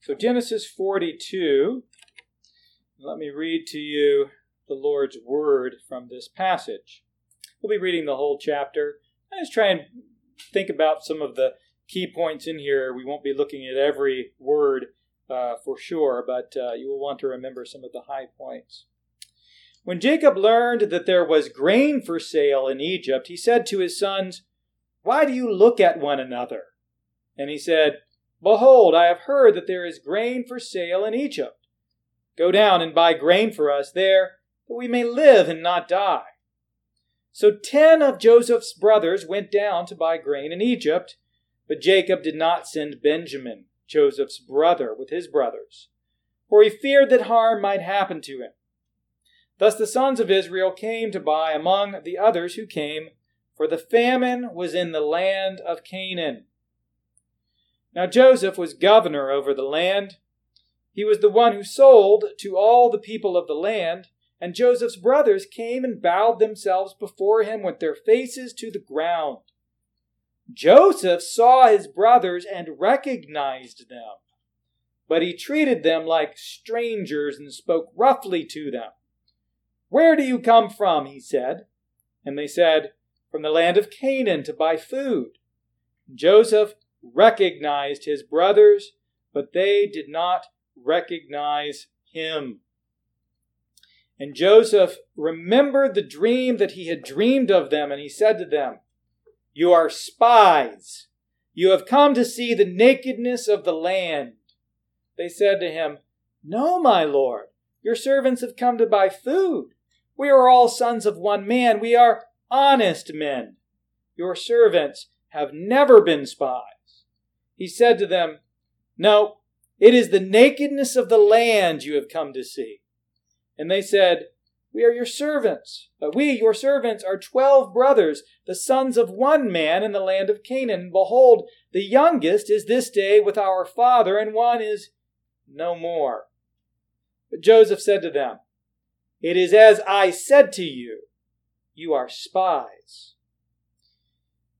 So, Genesis 42. Let me read to you the Lord's word from this passage. We'll be reading the whole chapter. I just try and think about some of the key points in here. We won't be looking at every word uh, for sure, but uh, you will want to remember some of the high points. When Jacob learned that there was grain for sale in Egypt, he said to his sons, Why do you look at one another? And he said, Behold, I have heard that there is grain for sale in Egypt. Go down and buy grain for us there, that we may live and not die. So ten of Joseph's brothers went down to buy grain in Egypt, but Jacob did not send Benjamin, Joseph's brother, with his brothers, for he feared that harm might happen to him. Thus the sons of Israel came to buy among the others who came, for the famine was in the land of Canaan. Now Joseph was governor over the land. He was the one who sold to all the people of the land, and Joseph's brothers came and bowed themselves before him with their faces to the ground. Joseph saw his brothers and recognized them, but he treated them like strangers and spoke roughly to them. Where do you come from? he said. And they said, From the land of Canaan to buy food. Joseph recognized his brothers, but they did not recognize him. And Joseph remembered the dream that he had dreamed of them, and he said to them, You are spies. You have come to see the nakedness of the land. They said to him, No, my lord, your servants have come to buy food. We are all sons of one man. We are honest men. Your servants have never been spies. He said to them, No, it is the nakedness of the land you have come to see. And they said, We are your servants. But we, your servants, are twelve brothers, the sons of one man in the land of Canaan. Behold, the youngest is this day with our father, and one is no more. But Joseph said to them, it is as I said to you, you are spies.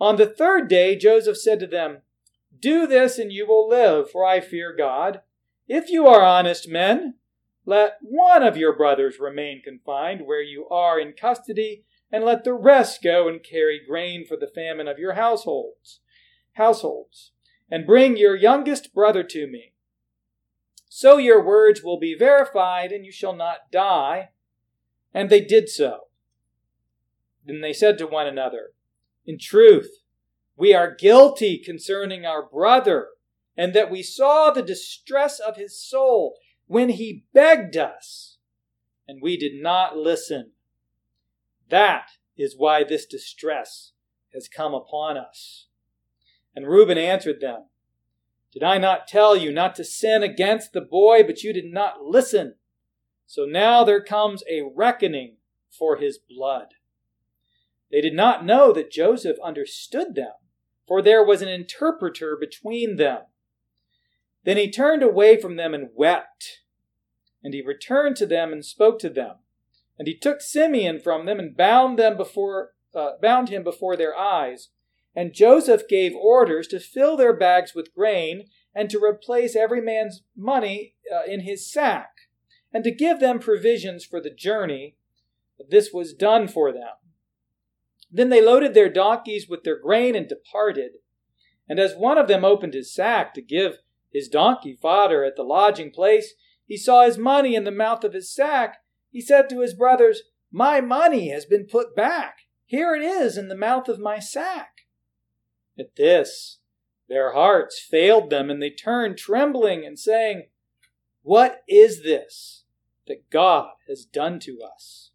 On the third day, Joseph said to them, Do this, and you will live, for I fear God. If you are honest men, let one of your brothers remain confined where you are in custody, and let the rest go and carry grain for the famine of your households. Households, and bring your youngest brother to me. So your words will be verified, and you shall not die. And they did so. Then they said to one another, In truth, we are guilty concerning our brother, and that we saw the distress of his soul when he begged us, and we did not listen. That is why this distress has come upon us. And Reuben answered them, Did I not tell you not to sin against the boy, but you did not listen? So now there comes a reckoning for his blood. They did not know that Joseph understood them, for there was an interpreter between them. Then he turned away from them and wept. And he returned to them and spoke to them. And he took Simeon from them and bound them before uh, bound him before their eyes. And Joseph gave orders to fill their bags with grain and to replace every man's money uh, in his sack and to give them provisions for the journey. This was done for them. Then they loaded their donkeys with their grain and departed. And as one of them opened his sack to give his donkey fodder at the lodging place, he saw his money in the mouth of his sack. He said to his brothers, My money has been put back. Here it is in the mouth of my sack. At this, their hearts failed them, and they turned trembling and saying, What is this? that God has done to us.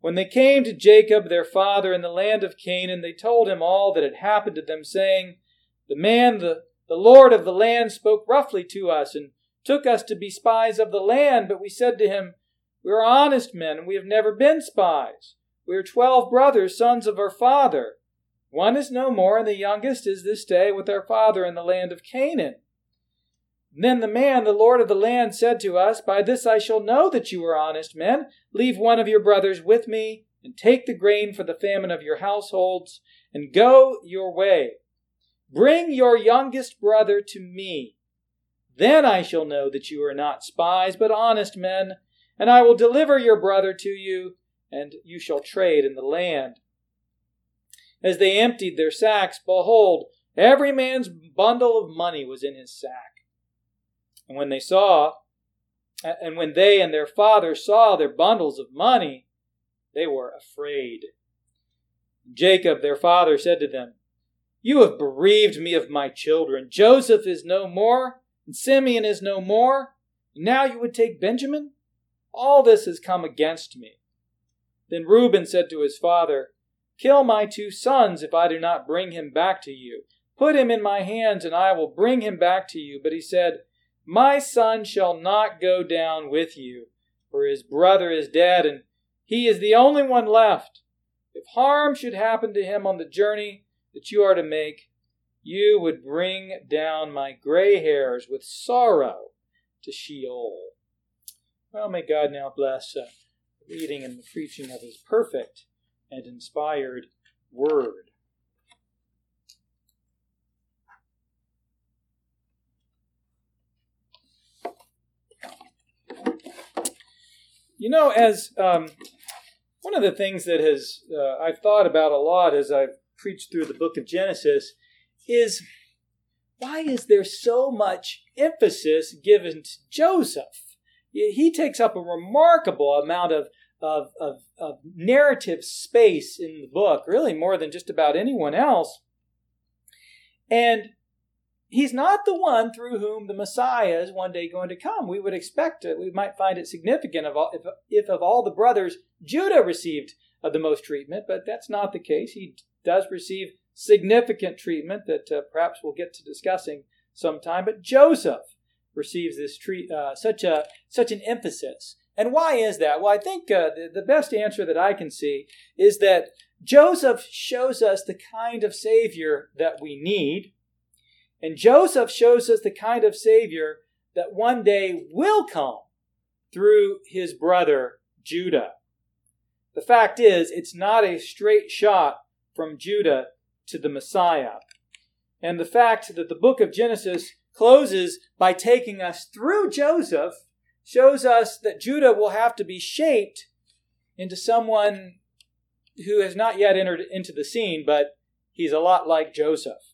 When they came to Jacob, their father, in the land of Canaan, they told him all that had happened to them, saying, The man, the, the Lord of the land, spoke roughly to us, and took us to be spies of the land, but we said to him, We are honest men, and we have never been spies. We are twelve brothers, sons of our father. One is no more, and the youngest is this day with our father in the land of Canaan. Then the man, the Lord of the land, said to us, By this I shall know that you are honest men. Leave one of your brothers with me, and take the grain for the famine of your households, and go your way. Bring your youngest brother to me. Then I shall know that you are not spies, but honest men, and I will deliver your brother to you, and you shall trade in the land. As they emptied their sacks, behold, every man's bundle of money was in his sack. And when they saw, and when they and their father saw their bundles of money, they were afraid. Jacob, their father, said to them, You have bereaved me of my children. Joseph is no more, and Simeon is no more. Now you would take Benjamin? All this has come against me. Then Reuben said to his father, Kill my two sons if I do not bring him back to you. Put him in my hands, and I will bring him back to you. But he said, My son shall not go down with you, for his brother is dead, and he is the only one left. If harm should happen to him on the journey that you are to make, you would bring down my gray hairs with sorrow to Sheol. Well, may God now bless uh, reading and the preaching of his perfect and inspired word. You know, as um, one of the things that has uh, I've thought about a lot as I've preached through the book of Genesis is why is there so much emphasis given to Joseph? He takes up a remarkable amount of of, of, of narrative space in the book, really more than just about anyone else. And he's not the one through whom the Messiah is one day going to come. We would expect it. We might find it significant of all, if, if of all the brothers, Judah received uh, the most treatment, but that's not the case. He does receive significant treatment that uh, perhaps we'll get to discussing sometime. But Joseph receives this treat, uh, such a such an emphasis and why is that? Well, I think uh, the, the best answer that I can see is that Joseph shows us the kind of Savior that we need. And Joseph shows us the kind of Savior that one day will come through his brother Judah. The fact is, it's not a straight shot from Judah to the Messiah. And the fact that the book of Genesis closes by taking us through Joseph shows us that Judah will have to be shaped into someone who has not yet entered into the scene, but he's a lot like Joseph.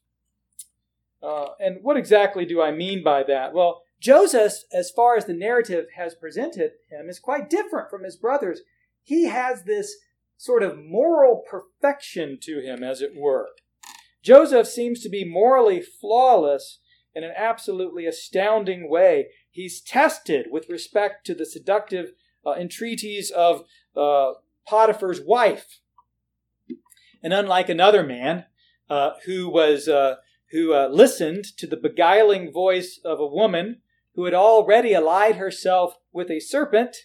Uh, and what exactly do I mean by that? Well, Joseph, as far as the narrative has presented him, is quite different from his brothers. He has this sort of moral perfection to him, as it were. Joseph seems to be morally flawless in an absolutely astounding way he's tested with respect to the seductive uh, entreaties of uh, Potiphar's wife. And unlike another man uh, who was uh, who uh, listened to the beguiling voice of a woman who had already allied herself with a serpent,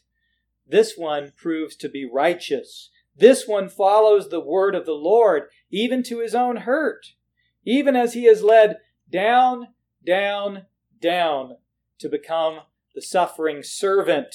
this one proves to be righteous. This one follows the word of the Lord, even to his own hurt, even as he is led down, down, down to become the suffering servant.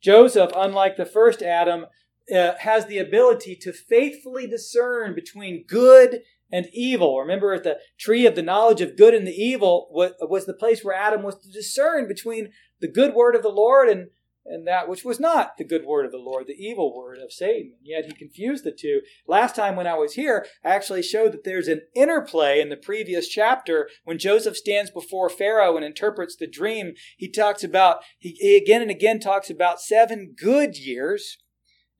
Joseph, unlike the first Adam, uh, has the ability to faithfully discern between good and evil. Remember, the tree of the knowledge of good and the evil was the place where Adam was to discern between the good word of the Lord and and that which was not the good word of the Lord, the evil word of Satan. And Yet he confused the two. Last time when I was here, I actually showed that there's an interplay in the previous chapter when Joseph stands before Pharaoh and interprets the dream. He talks about, he, he again and again talks about seven good years,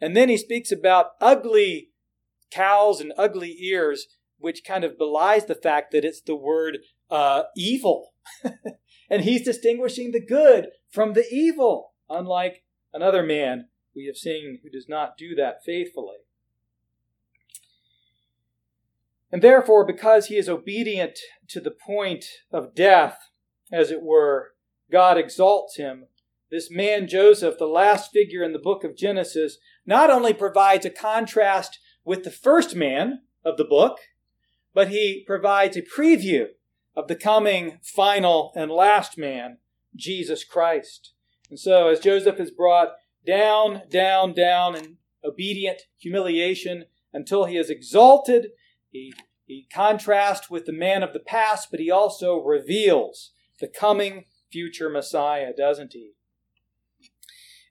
and then he speaks about ugly cows and ugly ears, which kind of belies the fact that it's the word uh, evil. and he's distinguishing the good from the evil unlike another man we have seen who does not do that faithfully. And therefore, because he is obedient to the point of death, as it were, God exalts him. This man Joseph, the last figure in the book of Genesis, not only provides a contrast with the first man of the book, but he provides a preview of the coming final and last man, Jesus Christ. And so, as Joseph is brought down, down, down in obedient humiliation until he is exalted, he, he contrasts with the man of the past, but he also reveals the coming future Messiah, doesn't he?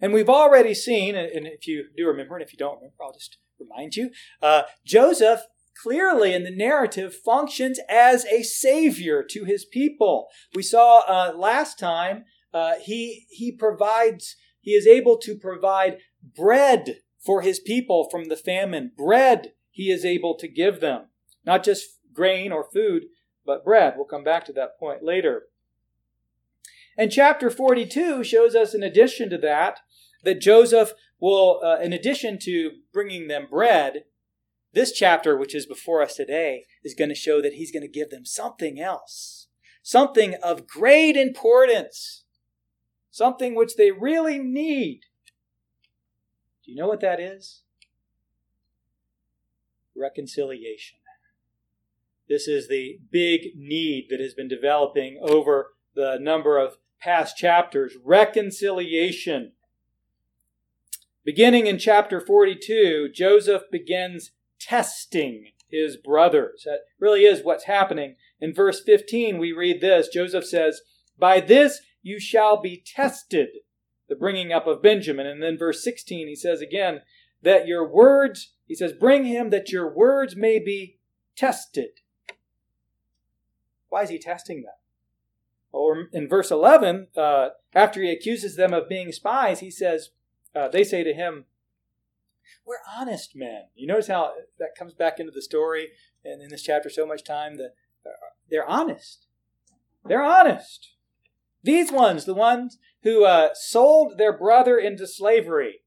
And we've already seen, and if you do remember, and if you don't remember, I'll just remind you, uh, Joseph clearly in the narrative functions as a savior to his people. We saw uh, last time uh, he he provides he is able to provide bread for his people from the famine. Bread he is able to give them, not just grain or food, but bread. We'll come back to that point later. And chapter 42 shows us, in addition to that, that Joseph will, uh, in addition to bringing them bread, this chapter, which is before us today, is going to show that he's going to give them something else, something of great importance, something which they really need. Do you know what that is? Reconciliation. This is the big need that has been developing over the number of past chapters reconciliation. Beginning in chapter 42, Joseph begins testing his brothers. That really is what's happening. In verse 15, we read this Joseph says, By this you shall be tested, the bringing up of Benjamin. And then verse 16, he says again, That your words, he says, Bring him that your words may be tested. Why is he testing them? Or in verse 11, uh, after he accuses them of being spies, he says, uh, They say to him, we're honest men. You notice how that comes back into the story and in this chapter so much time that they're honest. They're honest. These ones, the ones who uh, sold their brother into slavery,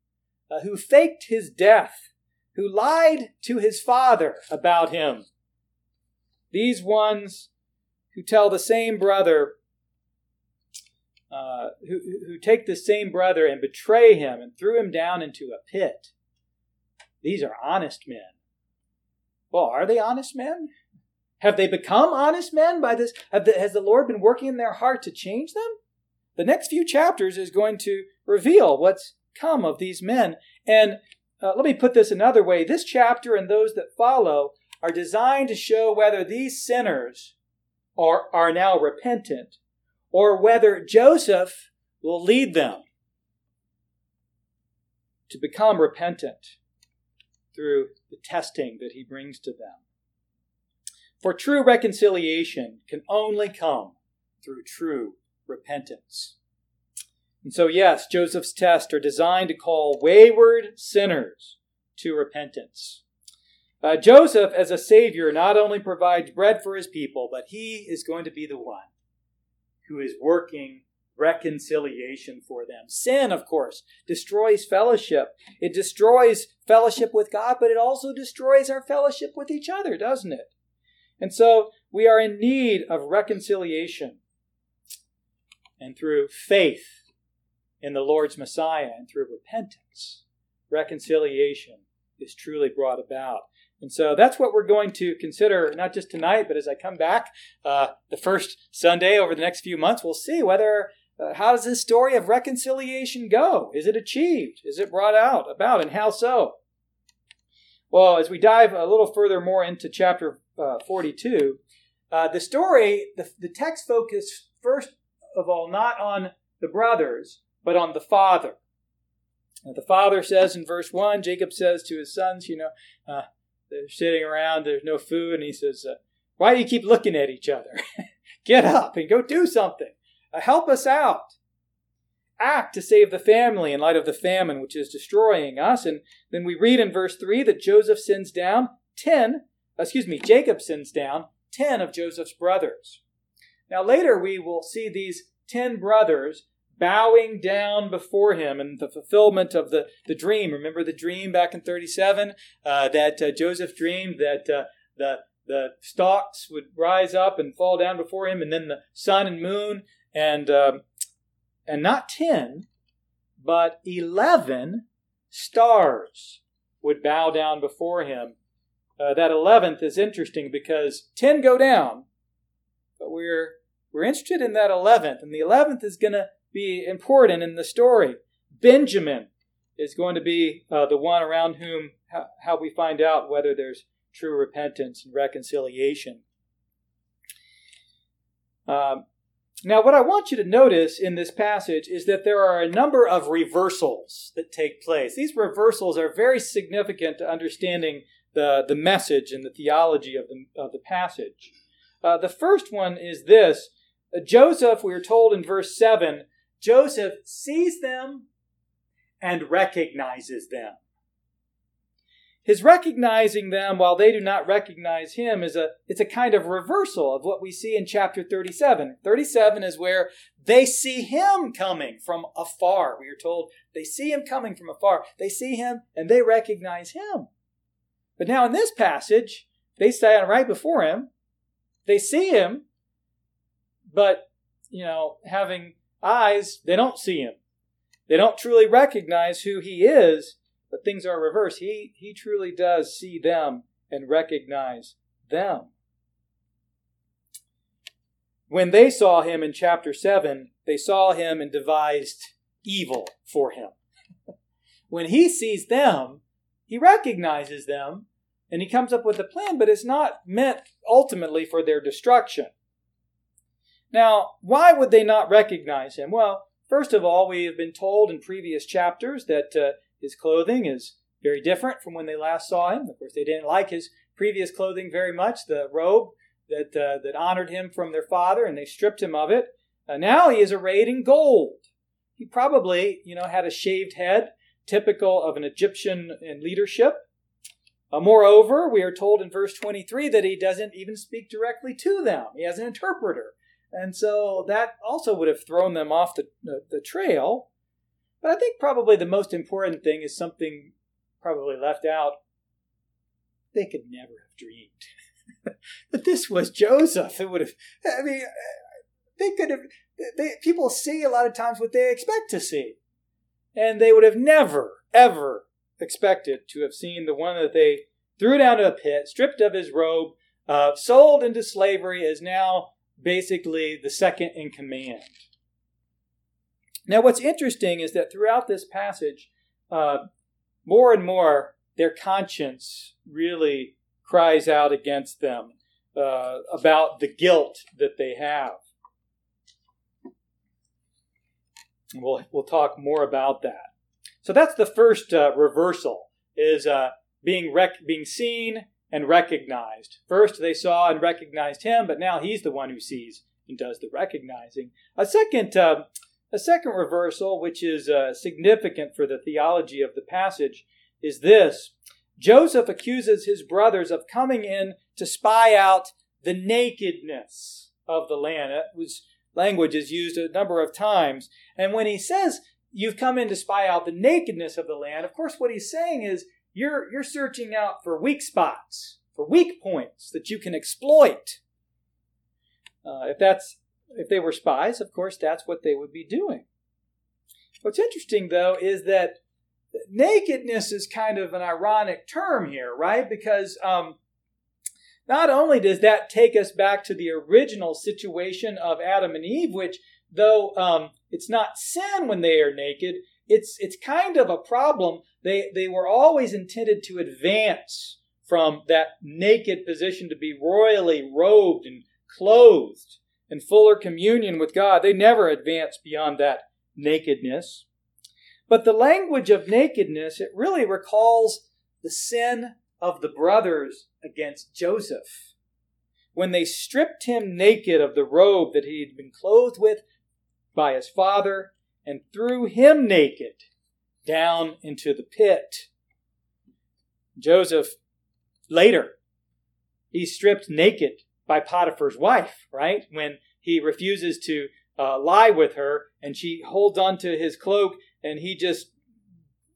uh, who faked his death, who lied to his father about him. These ones who tell the same brother, uh, who, who take the same brother and betray him and threw him down into a pit. These are honest men. Well, are they honest men? Have they become honest men by this? The, has the Lord been working in their heart to change them? The next few chapters is going to reveal what's come of these men. And uh, let me put this another way this chapter and those that follow are designed to show whether these sinners are, are now repentant or whether Joseph will lead them to become repentant through the testing that he brings to them. For true reconciliation can only come through true repentance. And so, yes, Joseph's tests are designed to call wayward sinners to repentance. Uh, Joseph, as a savior, not only provides bread for his people, but he is going to be the one who is working reconciliation for them. Sin, of course, destroys fellowship. It destroys fellowship with God, but it also destroys our fellowship with each other, doesn't it? And so we are in need of reconciliation. And through faith in the Lord's Messiah and through repentance, reconciliation is truly brought about. And so that's what we're going to consider, not just tonight, but as I come back uh, the first Sunday over the next few months, we'll see whether uh, how does this story of reconciliation go? Is it achieved? Is it brought out about? And how so? Well, as we dive a little further more into chapter uh, 42, uh, the story, the, the text focus first of all not on the brothers, but on the father. Now, the father says in verse 1, Jacob says to his sons, you know, uh, they're sitting around, there's no food, and he says, uh, Why do you keep looking at each other? Get up and go do something. Uh, help us out. Act to save the family in light of the famine which is destroying us. And then we read in verse 3 that Joseph sends down 10, excuse me, Jacob sends down 10 of Joseph's brothers. Now later we will see these 10 brothers bowing down before him in the fulfillment of the, the dream. Remember the dream back in 37 uh, that uh, Joseph dreamed that uh, the, the stalks would rise up and fall down before him, and then the sun and moon and um, and not 10, but 11 stars would bow down before him. Uh, that 11th is interesting because 10 go down, but we're, we're interested in that 11th, and the 11th is going to be important in the story. Benjamin is going to be uh, the one around whom how, how we find out whether there's true repentance and reconciliation. Um, now, what I want you to notice in this passage is that there are a number of reversals that take place. These reversals are very significant to understanding the, the message and the theology of the, of the passage. Uh, the first one is this uh, Joseph, we are told in verse 7, Joseph sees them and recognizes them. His recognizing them while they do not recognize him is a it's a kind of reversal of what we see in chapter 37. 37 is where they see him coming from afar. We are told they see him coming from afar. They see him and they recognize him. But now in this passage, they stand right before him. They see him, but you know, having eyes, they don't see him. They don't truly recognize who he is but things are reversed. He, he truly does see them and recognize them. When they saw him in chapter 7, they saw him and devised evil for him. when he sees them, he recognizes them and he comes up with a plan, but it's not meant ultimately for their destruction. Now, why would they not recognize him? Well, first of all, we have been told in previous chapters that uh, his clothing is very different from when they last saw him. Of course, they didn't like his previous clothing very much, the robe that, uh, that honored him from their father, and they stripped him of it. Uh, now he is arrayed in gold. He probably, you know, had a shaved head, typical of an Egyptian in leadership. Uh, moreover, we are told in verse 23 that he doesn't even speak directly to them. He has an interpreter. And so that also would have thrown them off the, the, the trail. But I think probably the most important thing is something probably left out. They could never have dreamed that this was Joseph. It would have, I mean, they could have, they, people see a lot of times what they expect to see. And they would have never, ever expected to have seen the one that they threw down to a pit, stripped of his robe, uh, sold into slavery, is now basically the second in command. Now, what's interesting is that throughout this passage, uh, more and more, their conscience really cries out against them uh, about the guilt that they have. And we'll, we'll talk more about that. So that's the first uh, reversal, is uh, being, rec- being seen and recognized. First, they saw and recognized him, but now he's the one who sees and does the recognizing. A second uh, a second reversal, which is uh, significant for the theology of the passage, is this Joseph accuses his brothers of coming in to spy out the nakedness of the land. That was language is used a number of times. And when he says you've come in to spy out the nakedness of the land, of course what he's saying is you're you're searching out for weak spots, for weak points that you can exploit. Uh, if that's if they were spies, of course, that's what they would be doing. What's interesting, though, is that nakedness is kind of an ironic term here, right? Because um, not only does that take us back to the original situation of Adam and Eve, which, though um, it's not sin when they are naked, it's it's kind of a problem. They they were always intended to advance from that naked position to be royally robed and clothed and fuller communion with God. They never advance beyond that nakedness. But the language of nakedness, it really recalls the sin of the brothers against Joseph. When they stripped him naked of the robe that he had been clothed with by his father and threw him naked down into the pit. Joseph, later, he's stripped naked by Potiphar's wife, right? When he refuses to uh, lie with her and she holds on to his cloak and he just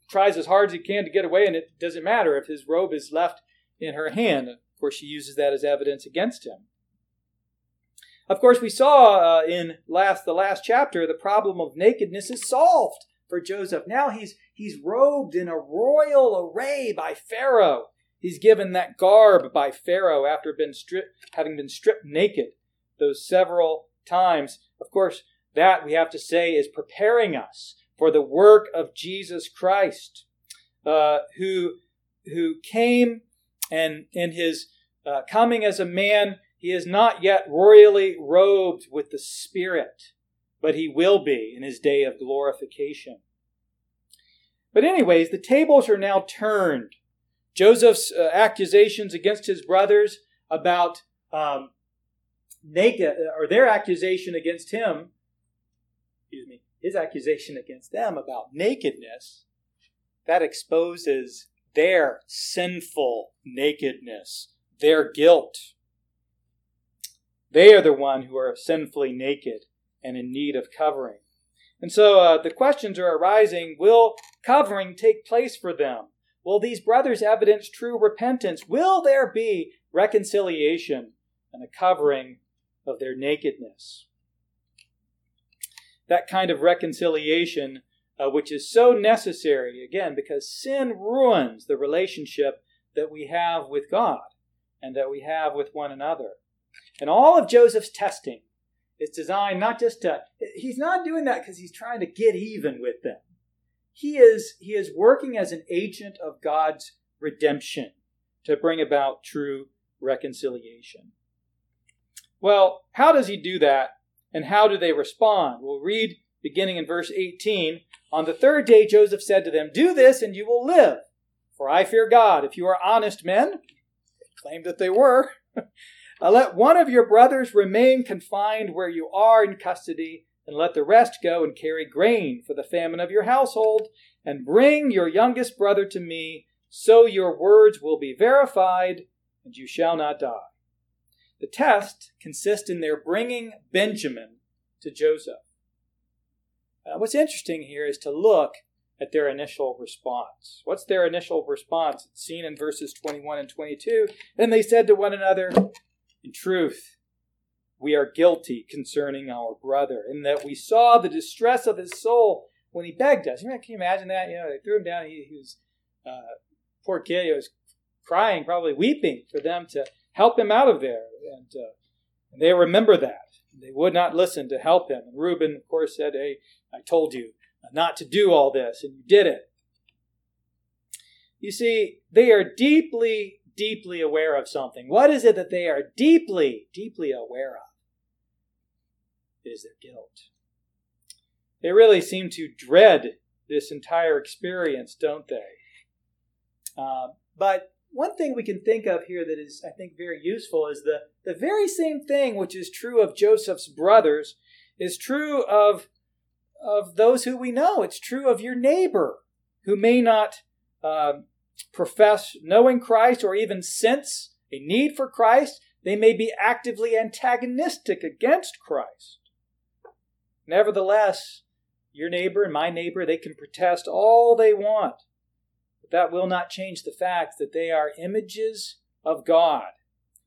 tries as hard as he can to get away and it doesn't matter if his robe is left in her hand. Of course, she uses that as evidence against him. Of course, we saw uh, in last the last chapter the problem of nakedness is solved for Joseph. Now he's he's robed in a royal array by Pharaoh. He's given that garb by Pharaoh after been having been stripped naked those several times. Of course, that we have to say is preparing us for the work of Jesus Christ, uh, who who came and in his uh, coming as a man, he is not yet royally robed with the Spirit, but he will be in his day of glorification. But, anyways, the tables are now turned. Joseph's uh, accusations against his brothers about um, naked, or their accusation against him, excuse me, his accusation against them about nakedness, that exposes their sinful nakedness, their guilt. They are the one who are sinfully naked and in need of covering. And so uh, the questions are arising will covering take place for them? Will these brothers evidence true repentance? Will there be reconciliation and a covering of their nakedness? That kind of reconciliation, uh, which is so necessary, again, because sin ruins the relationship that we have with God and that we have with one another. And all of Joseph's testing is designed not just to, he's not doing that because he's trying to get even with them. He is, he is working as an agent of God's redemption to bring about true reconciliation. Well, how does he do that and how do they respond? We'll read beginning in verse 18. On the third day, Joseph said to them, Do this and you will live, for I fear God. If you are honest men, they claimed that they were. Uh, let one of your brothers remain confined where you are in custody, and let the rest go and carry grain for the famine of your household, and bring your youngest brother to me, so your words will be verified, and you shall not die. The test consists in their bringing Benjamin to Joseph. Uh, what's interesting here is to look at their initial response. What's their initial response? It's seen in verses 21 and 22. And they said to one another, in truth, we are guilty concerning our brother, in that we saw the distress of his soul when he begged us. Can you imagine that? You know, they threw him down. He, he was uh, poor kid. He was crying, probably weeping for them to help him out of there, and, uh, and they remember that. They would not listen to help him. And Reuben, of course, said, "Hey, I told you not to do all this, and you did it." You see, they are deeply deeply aware of something. What is it that they are deeply, deeply aware of? It is their guilt. They really seem to dread this entire experience, don't they? Uh, but one thing we can think of here that is, I think, very useful is the, the very same thing which is true of Joseph's brothers is true of, of those who we know. It's true of your neighbor who may not uh, profess knowing Christ or even sense a need for Christ, they may be actively antagonistic against Christ. Nevertheless, your neighbor and my neighbor, they can protest all they want, but that will not change the fact that they are images of God,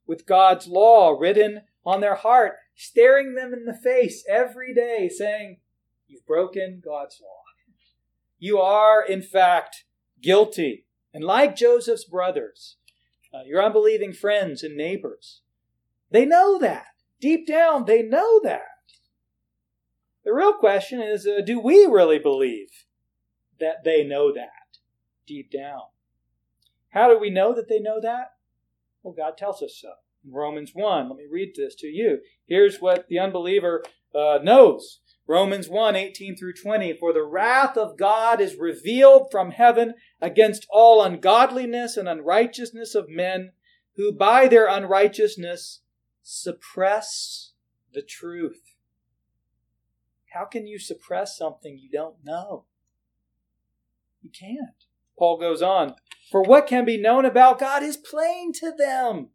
with God's law written on their heart, staring them in the face every day, saying, You've broken God's law. You are, in fact, guilty. And like Joseph's brothers, uh, your unbelieving friends and neighbors, they know that. Deep down, they know that. The real question is uh, do we really believe that they know that deep down? How do we know that they know that? Well, God tells us so. In Romans 1, let me read this to you. Here's what the unbeliever uh, knows Romans 1 18 through 20. For the wrath of God is revealed from heaven against all ungodliness and unrighteousness of men who by their unrighteousness suppress the truth. How can you suppress something you don't know? You can't. Paul goes on, For what can be known about God is plain to them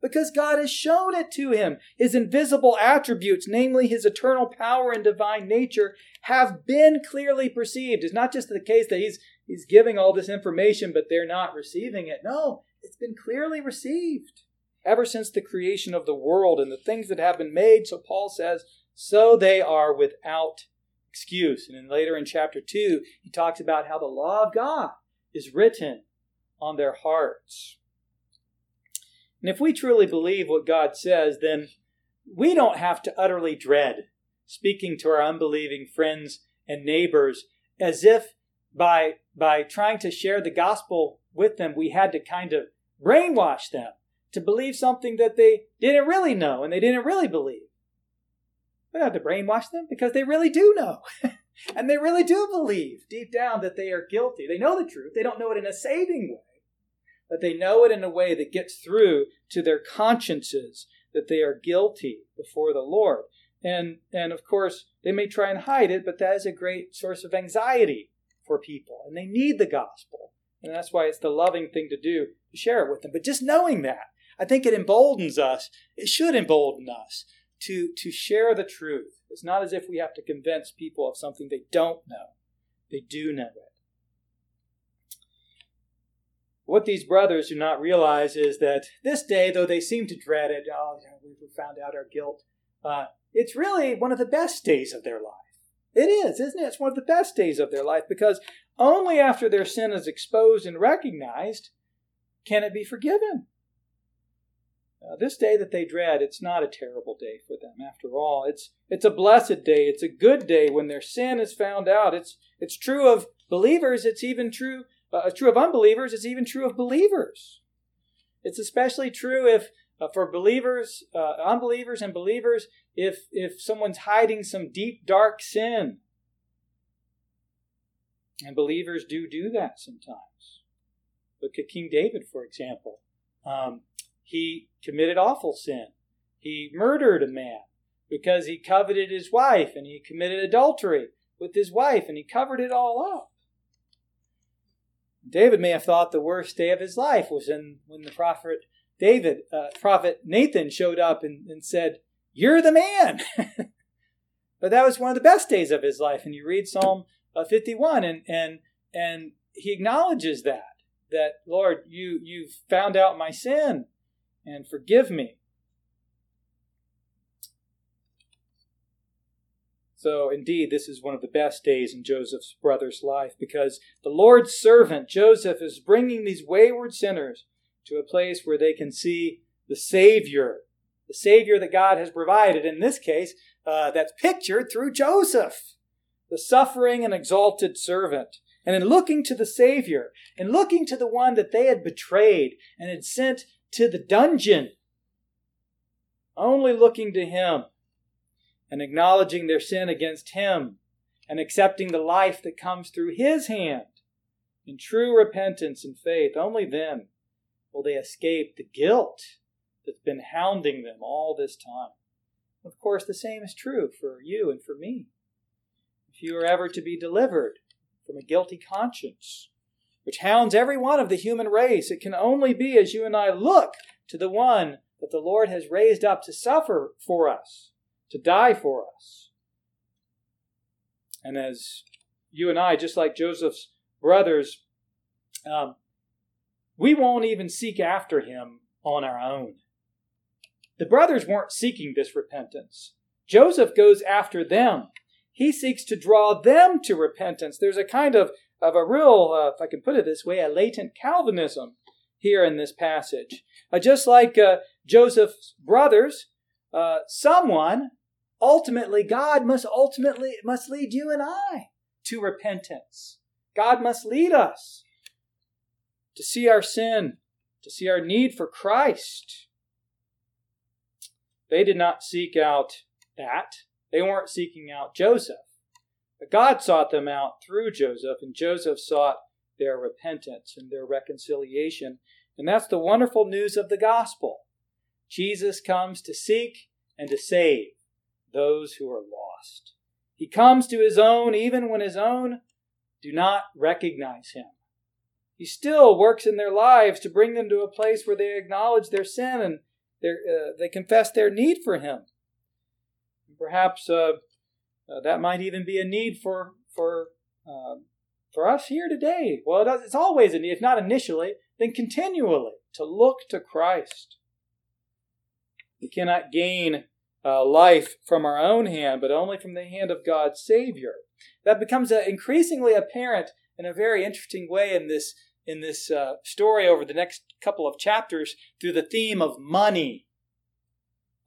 because God has shown it to him. His invisible attributes, namely his eternal power and divine nature, have been clearly perceived. It's not just the case that he's, he's giving all this information, but they're not receiving it. No, it's been clearly received. ever since the creation of the world and the things that have been made. So Paul says, so they are without excuse. And then later in chapter 2, he talks about how the law of God is written on their hearts. And if we truly believe what God says, then we don't have to utterly dread speaking to our unbelieving friends and neighbors as if by by trying to share the gospel with them we had to kind of brainwash them to believe something that they didn't really know and they didn't really believe. We don't have to brainwash them because they really do know. and they really do believe deep down that they are guilty. They know the truth. They don't know it in a saving way, but they know it in a way that gets through to their consciences that they are guilty before the Lord. And, and of course, they may try and hide it, but that is a great source of anxiety for people. And they need the gospel. And that's why it's the loving thing to do to share it with them. But just knowing that, I think it emboldens us. It should embolden us to, to share the truth. It's not as if we have to convince people of something they don't know. They do know it. What these brothers do not realize is that this day, though they seem to dread it, oh, we found out our guilt, uh, it's really one of the best days of their life. It is, isn't it? It's one of the best days of their life because only after their sin is exposed and recognized can it be forgiven. Uh, this day that they dread, it's not a terrible day for them. After all, it's it's a blessed day. It's a good day when their sin is found out. It's it's true of believers. It's even true uh, true of unbelievers. It's even true of believers. It's especially true if uh, for believers, uh, unbelievers, and believers, if if someone's hiding some deep dark sin. And believers do do that sometimes. Look at King David, for example. Um, he committed awful sin. He murdered a man because he coveted his wife and he committed adultery with his wife and he covered it all up. David may have thought the worst day of his life was in, when the prophet David, uh, prophet Nathan showed up and, and said, You're the man. but that was one of the best days of his life. And you read Psalm uh, 51 and, and, and he acknowledges that, that Lord, you, you've found out my sin and forgive me. So, indeed, this is one of the best days in Joseph's brother's life because the Lord's servant, Joseph, is bringing these wayward sinners to a place where they can see the Savior, the Savior that God has provided. In this case, uh, that's pictured through Joseph, the suffering and exalted servant. And in looking to the Savior, in looking to the one that they had betrayed and had sent to the dungeon, only looking to him and acknowledging their sin against him and accepting the life that comes through his hand in true repentance and faith, only then will they escape the guilt that's been hounding them all this time. Of course, the same is true for you and for me. If you are ever to be delivered from a guilty conscience, which hounds every one of the human race. It can only be as you and I look to the one that the Lord has raised up to suffer for us, to die for us. And as you and I, just like Joseph's brothers, um, we won't even seek after him on our own. The brothers weren't seeking this repentance. Joseph goes after them. He seeks to draw them to repentance. There's a kind of of a real, uh, if I can put it this way, a latent Calvinism here in this passage. Uh, just like uh, Joseph's brothers, uh, someone, ultimately, God must ultimately must lead you and I to repentance. God must lead us to see our sin, to see our need for Christ. They did not seek out that. They weren't seeking out Joseph. But God sought them out through Joseph, and Joseph sought their repentance and their reconciliation. And that's the wonderful news of the gospel. Jesus comes to seek and to save those who are lost. He comes to his own even when his own do not recognize him. He still works in their lives to bring them to a place where they acknowledge their sin and uh, they confess their need for him. Perhaps uh, uh, that might even be a need for for um, for us here today. Well, it's always a need, if not initially, then continually to look to Christ. We cannot gain uh, life from our own hand, but only from the hand of God's Savior. That becomes uh, increasingly apparent in a very interesting way in this in this uh, story over the next couple of chapters through the theme of money.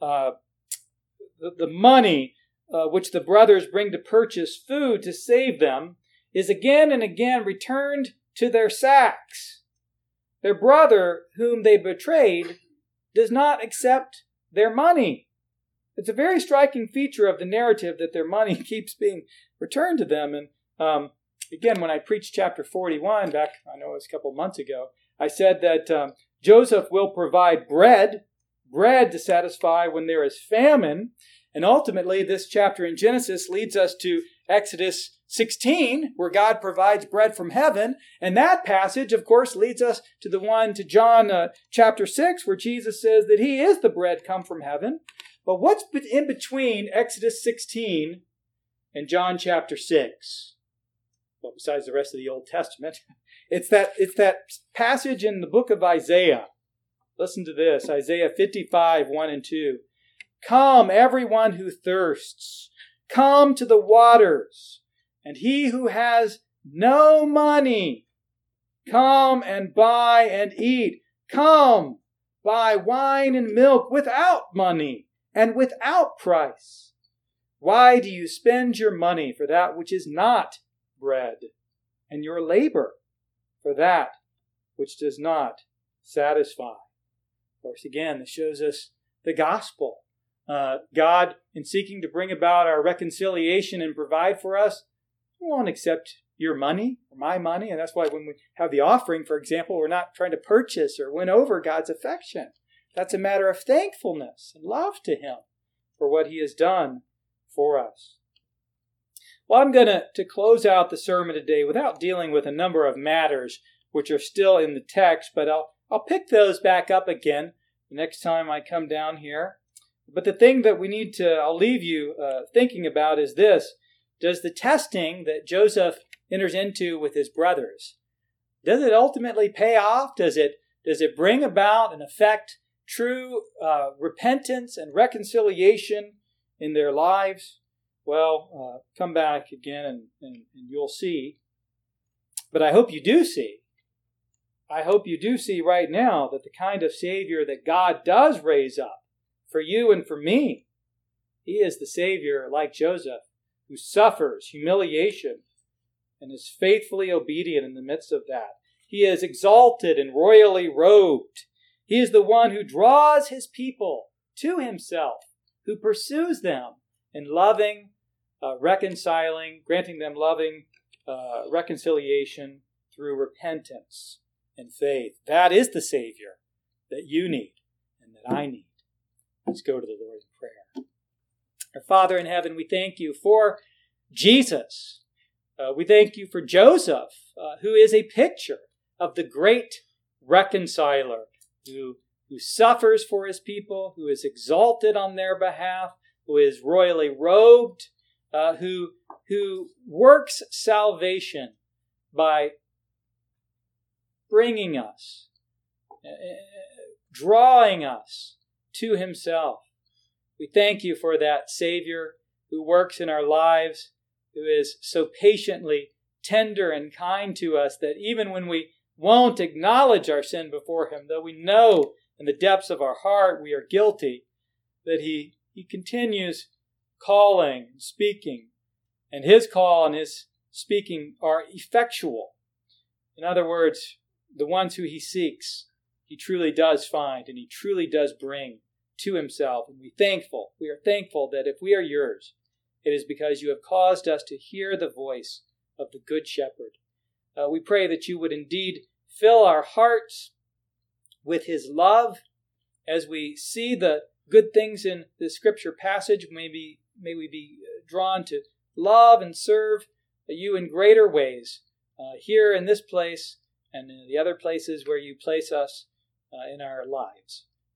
Uh, the, the, money uh, which the brothers bring to purchase food to save them is again and again returned to their sacks. Their brother, whom they betrayed, does not accept their money. It's a very striking feature of the narrative that their money keeps being returned to them. And um, again, when I preached chapter 41 back, I know it was a couple months ago, I said that um, Joseph will provide bread, bread to satisfy when there is famine. And ultimately, this chapter in Genesis leads us to Exodus 16, where God provides bread from heaven. And that passage, of course, leads us to the one to John uh, chapter 6, where Jesus says that he is the bread come from heaven. But what's in between Exodus 16 and John chapter 6? Well, besides the rest of the Old Testament, it's that, it's that passage in the book of Isaiah. Listen to this Isaiah 55, 1 and 2. Come, everyone who thirsts, come to the waters, and he who has no money, come and buy and eat. Come, buy wine and milk without money and without price. Why do you spend your money for that which is not bread, and your labor for that which does not satisfy? Of course, again, this shows us the gospel. Uh, God, in seeking to bring about our reconciliation and provide for us, we won't accept your money or my money. And that's why when we have the offering, for example, we're not trying to purchase or win over God's affection. That's a matter of thankfulness and love to Him for what He has done for us. Well, I'm going to, close out the sermon today without dealing with a number of matters which are still in the text, but I'll, I'll pick those back up again the next time I come down here. But the thing that we need to, I'll leave you uh, thinking about is this. Does the testing that Joseph enters into with his brothers, does it ultimately pay off? Does it, does it bring about and affect true uh, repentance and reconciliation in their lives, well, uh, come back again and, and, and you'll see. But I hope you do see. I hope you do see right now that the kind of Savior that God does raise up for you and for me, He is the Savior like Joseph, who suffers humiliation and is faithfully obedient in the midst of that. He is exalted and royally robed. He is the one who draws his people to himself, who pursues them in loving, uh, reconciling, granting them loving uh, reconciliation through repentance and faith. That is the Savior that you need and that I need. Let's go to the Lord in prayer. Our Father in heaven, we thank you for Jesus. Uh, we thank you for Joseph, uh, who is a picture of the great reconciler who, who suffers for his people, who is exalted on their behalf, who is royally robed, uh, who, who works salvation by bringing us, uh, drawing us to himself. We thank you for that Savior who works in our lives, who is so patiently tender and kind to us that even when we won't acknowledge our sin before Him, though we know in the depths of our heart we are guilty, that He, he continues calling, speaking, and His call and His speaking are effectual. In other words, the ones who He seeks, He truly does find and He truly does bring to Himself. And we thankful, we are thankful that if we are yours, it is because you have caused us to hear the voice of the Good Shepherd uh, we pray that you would indeed fill our hearts with his love as we see the good things in the scripture passage. Maybe may we be uh, drawn to love and serve you in greater ways uh, here in this place and in the other places where you place us uh, in our lives.